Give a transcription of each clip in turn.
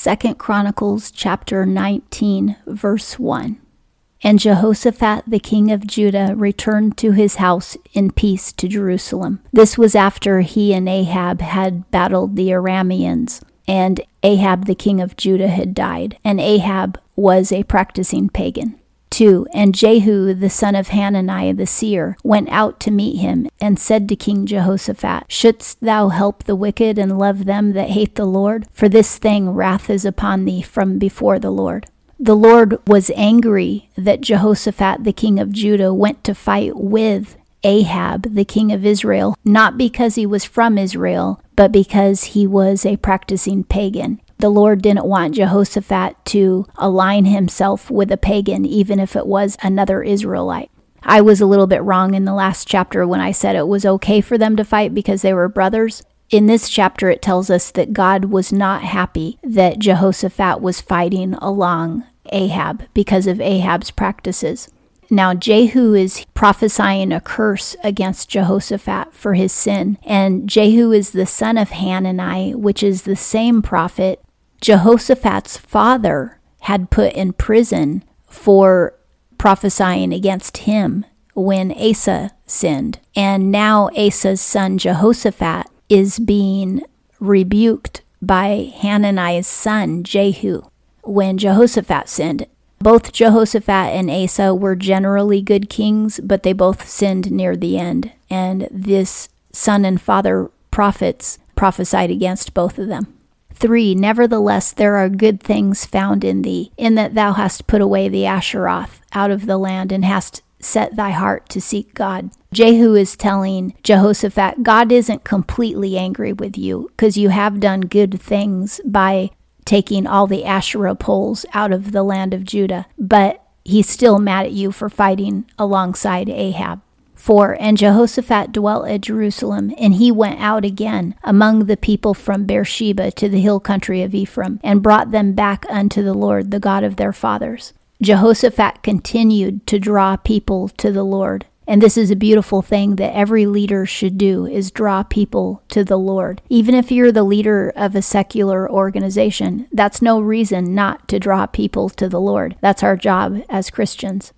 2 Chronicles chapter 19 verse 1. And Jehoshaphat the king of Judah returned to his house in peace to Jerusalem. This was after he and Ahab had battled the Arameans, and Ahab the king of Judah had died, and Ahab was a practicing pagan. 2. And Jehu the son of Hanani the seer went out to meet him, and said to King Jehoshaphat, Shouldst thou help the wicked and love them that hate the Lord? For this thing wrath is upon thee from before the Lord. The Lord was angry that Jehoshaphat the king of Judah went to fight with Ahab the king of Israel, not because he was from Israel, but because he was a practicing pagan. The Lord didn't want Jehoshaphat to align himself with a pagan, even if it was another Israelite. I was a little bit wrong in the last chapter when I said it was okay for them to fight because they were brothers. In this chapter, it tells us that God was not happy that Jehoshaphat was fighting along Ahab because of Ahab's practices. Now, Jehu is prophesying a curse against Jehoshaphat for his sin, and Jehu is the son of Hanani, which is the same prophet Jehoshaphat's father had put in prison for prophesying against him when Asa sinned. And now Asa's son Jehoshaphat is being rebuked by Hanani's son Jehu when Jehoshaphat sinned. Both Jehoshaphat and Asa were generally good kings, but they both sinned near the end. And this son and father prophets prophesied against both of them. 3. Nevertheless, there are good things found in thee, in that thou hast put away the Asheroth out of the land and hast set thy heart to seek God. Jehu is telling Jehoshaphat, God isn't completely angry with you because you have done good things by taking all the Asherah poles out of the land of Judah, but he's still mad at you for fighting alongside Ahab. 4. And Jehoshaphat dwelt at Jerusalem, and he went out again among the people from Beersheba to the hill country of Ephraim, and brought them back unto the Lord, the God of their fathers. Jehoshaphat continued to draw people to the Lord. And this is a beautiful thing that every leader should do is draw people to the Lord. Even if you're the leader of a secular organization, that's no reason not to draw people to the Lord. That's our job as Christians.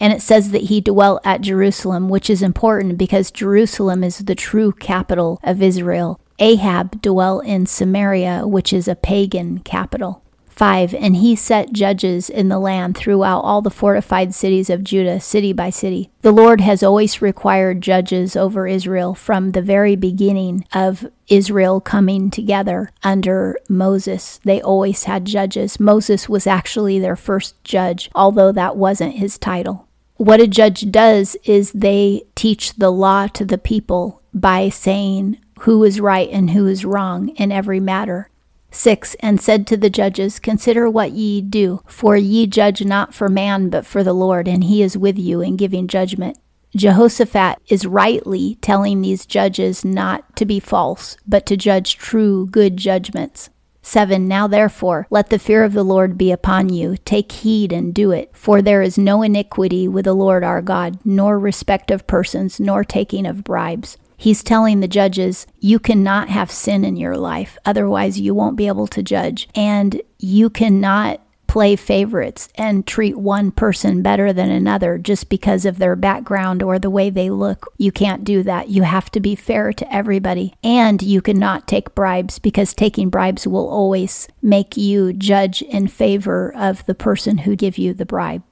And it says that he dwelt at Jerusalem, which is important because Jerusalem is the true capital of Israel. Ahab dwelt in Samaria, which is a pagan capital. 5. And he set judges in the land throughout all the fortified cities of Judah, city by city. The Lord has always required judges over Israel from the very beginning of Israel coming together under Moses. They always had judges. Moses was actually their first judge, although that wasn't his title. What a judge does is they teach the law to the people by saying who is right and who is wrong in every matter. 6 And said to the judges, Consider what ye do, for ye judge not for man, but for the Lord, and he is with you in giving judgment. Jehoshaphat is rightly telling these judges not to be false, but to judge true, good judgments. 7 Now therefore, let the fear of the Lord be upon you. Take heed and do it. For there is no iniquity with the Lord our God, nor respect of persons, nor taking of bribes. He's telling the judges, you cannot have sin in your life. Otherwise, you won't be able to judge. And you cannot play favorites and treat one person better than another just because of their background or the way they look. You can't do that. You have to be fair to everybody. And you cannot take bribes because taking bribes will always make you judge in favor of the person who give you the bribe.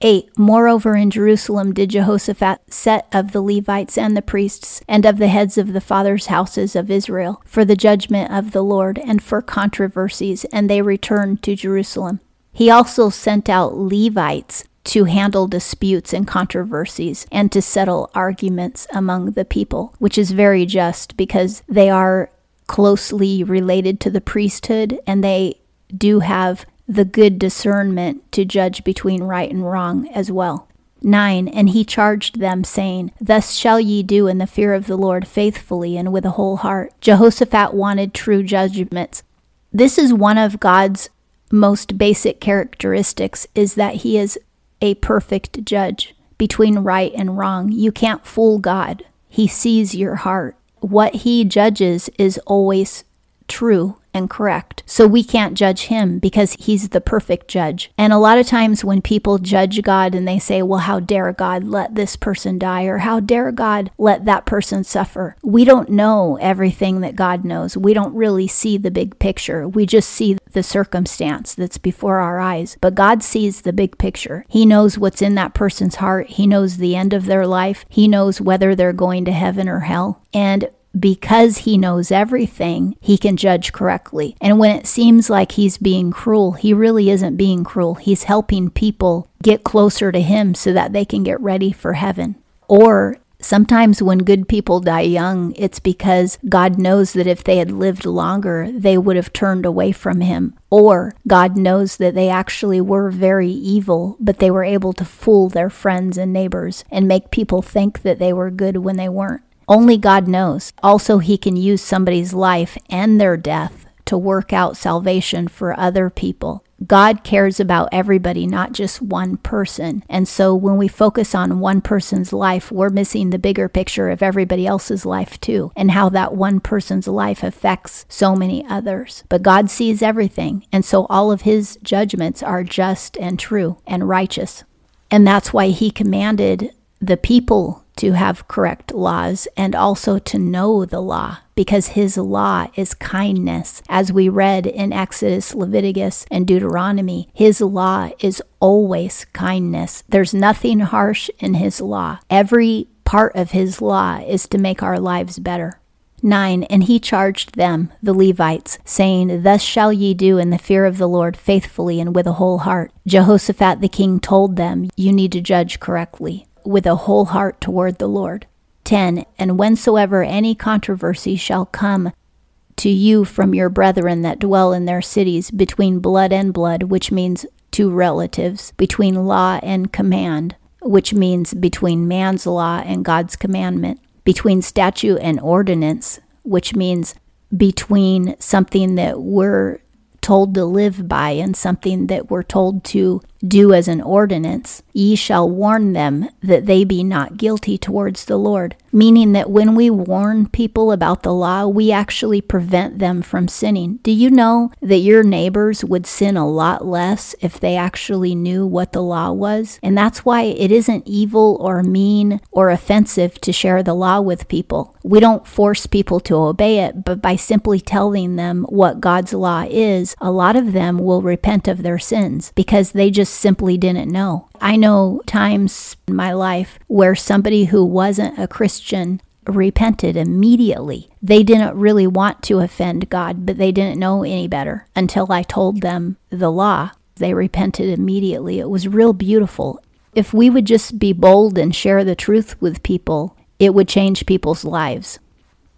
8. Moreover, in Jerusalem did Jehoshaphat set of the Levites and the priests and of the heads of the fathers' houses of Israel for the judgment of the Lord and for controversies, and they returned to Jerusalem. He also sent out Levites to handle disputes and controversies and to settle arguments among the people, which is very just because they are closely related to the priesthood and they do have the good discernment to judge between right and wrong as well. 9. And he charged them, saying, Thus shall ye do in the fear of the Lord faithfully and with a whole heart. Jehoshaphat wanted true judgments. This is one of God's most basic characteristics is that he is a perfect judge between right and wrong. You can't fool God. He sees your heart. What he judges is always true and correct. So we can't judge him because he's the perfect judge. And a lot of times when people judge God and they say, well, how dare God let this person die or how dare God let that person suffer? We don't know everything that God knows. We don't really see the big picture. We just see the circumstance that's before our eyes. But God sees the big picture. He knows what's in that person's heart. He knows the end of their life. He knows whether they're going to heaven or hell. And because he knows everything, he can judge correctly. And when it seems like he's being cruel, he really isn't being cruel. He's helping people get closer to him so that they can get ready for heaven. Or Sometimes when good people die young, it's because God knows that if they had lived longer, they would have turned away from Him. Or God knows that they actually were very evil, but they were able to fool their friends and neighbors and make people think that they were good when they weren't. Only God knows. Also, He can use somebody's life and their death to work out salvation for other people. God cares about everybody, not just one person. And so when we focus on one person's life, we're missing the bigger picture of everybody else's life too, and how that one person's life affects so many others. But God sees everything, and so all of his judgments are just and true and righteous. And that's why he commanded the people to have correct laws and also to know the law because his law is kindness. As we read in Exodus, Leviticus, and Deuteronomy, his law is always kindness. There's nothing harsh in his law. Every part of his law is to make our lives better. 9. And he charged them, the Levites, saying, Thus shall ye do in the fear of the Lord faithfully and with a whole heart. Jehoshaphat the king told them, You need to judge correctly with a whole heart toward the Lord. 10. And whensoever any controversy shall come to you from your brethren that dwell in their cities between blood and blood, which means two relatives, between law and command, which means between man's law and God's commandment, between statute and ordinance, which means between something that we're told to live by and something that we're told to do as an ordinance, ye shall warn them that they be not guilty towards the Lord. Meaning that when we warn people about the law, we actually prevent them from sinning. Do you know that your neighbors would sin a lot less if they actually knew what the law was? And that's why it isn't evil or mean or offensive to share the law with people. We don't force people to obey it, but by simply telling them what God's law is, a lot of them will repent of their sins because they just simply didn't know. I know times in my life where somebody who wasn't a Christian repented immediately. They didn't really want to offend God, but they didn't know any better until I told them the law. They repented immediately. It was real beautiful. If we would just be bold and share the truth with people, it would change people's lives.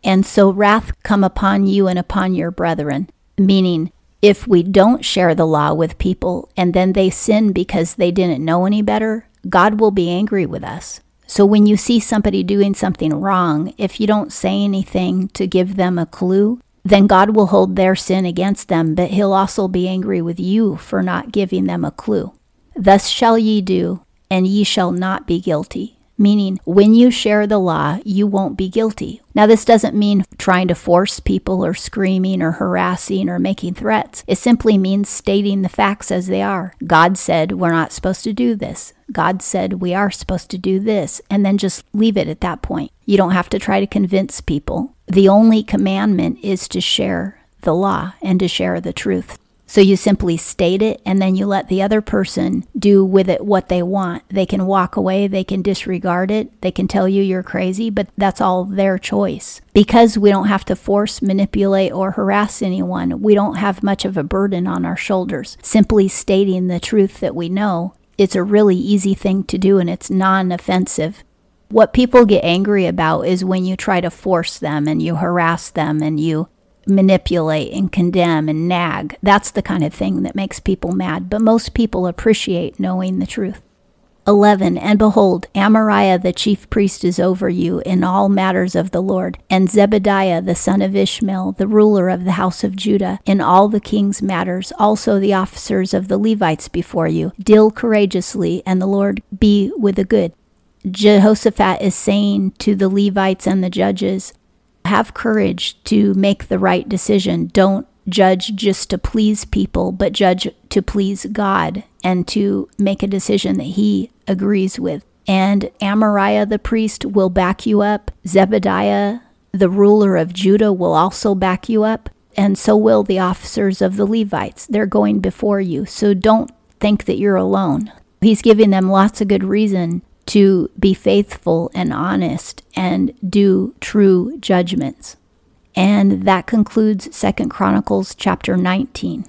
And so wrath come upon you and upon your brethren, meaning if we don't share the law with people and then they sin because they didn't know any better, God will be angry with us. So when you see somebody doing something wrong, if you don't say anything to give them a clue, then God will hold their sin against them, but he'll also be angry with you for not giving them a clue. Thus shall ye do, and ye shall not be guilty meaning when you share the law, you won't be guilty. Now, this doesn't mean trying to force people or screaming or harassing or making threats. It simply means stating the facts as they are. God said we're not supposed to do this. God said we are supposed to do this, and then just leave it at that point. You don't have to try to convince people. The only commandment is to share the law and to share the truth. So you simply state it and then you let the other person do with it what they want. They can walk away, they can disregard it, they can tell you you're crazy, but that's all their choice. Because we don't have to force, manipulate, or harass anyone, we don't have much of a burden on our shoulders. Simply stating the truth that we know, it's a really easy thing to do and it's non offensive. What people get angry about is when you try to force them and you harass them and you manipulate and condemn and nag. That's the kind of thing that makes people mad, but most people appreciate knowing the truth. 11 And behold, Amariah the chief priest is over you in all matters of the Lord, and Zebadiah the son of Ishmael, the ruler of the house of Judah, in all the king's matters, also the officers of the Levites before you. Deal courageously, and the Lord be with the good. Jehoshaphat is saying to the Levites and the judges, Have courage to make the right decision. Don't judge just to please people, but judge to please God and to make a decision that He agrees with. And Amariah the priest will back you up. Zebadiah, the ruler of Judah, will also back you up. And so will the officers of the Levites. They're going before you. So don't think that you're alone. He's giving them lots of good reason to be faithful and honest and do true judgments. And that concludes Second Chronicles chapter 19.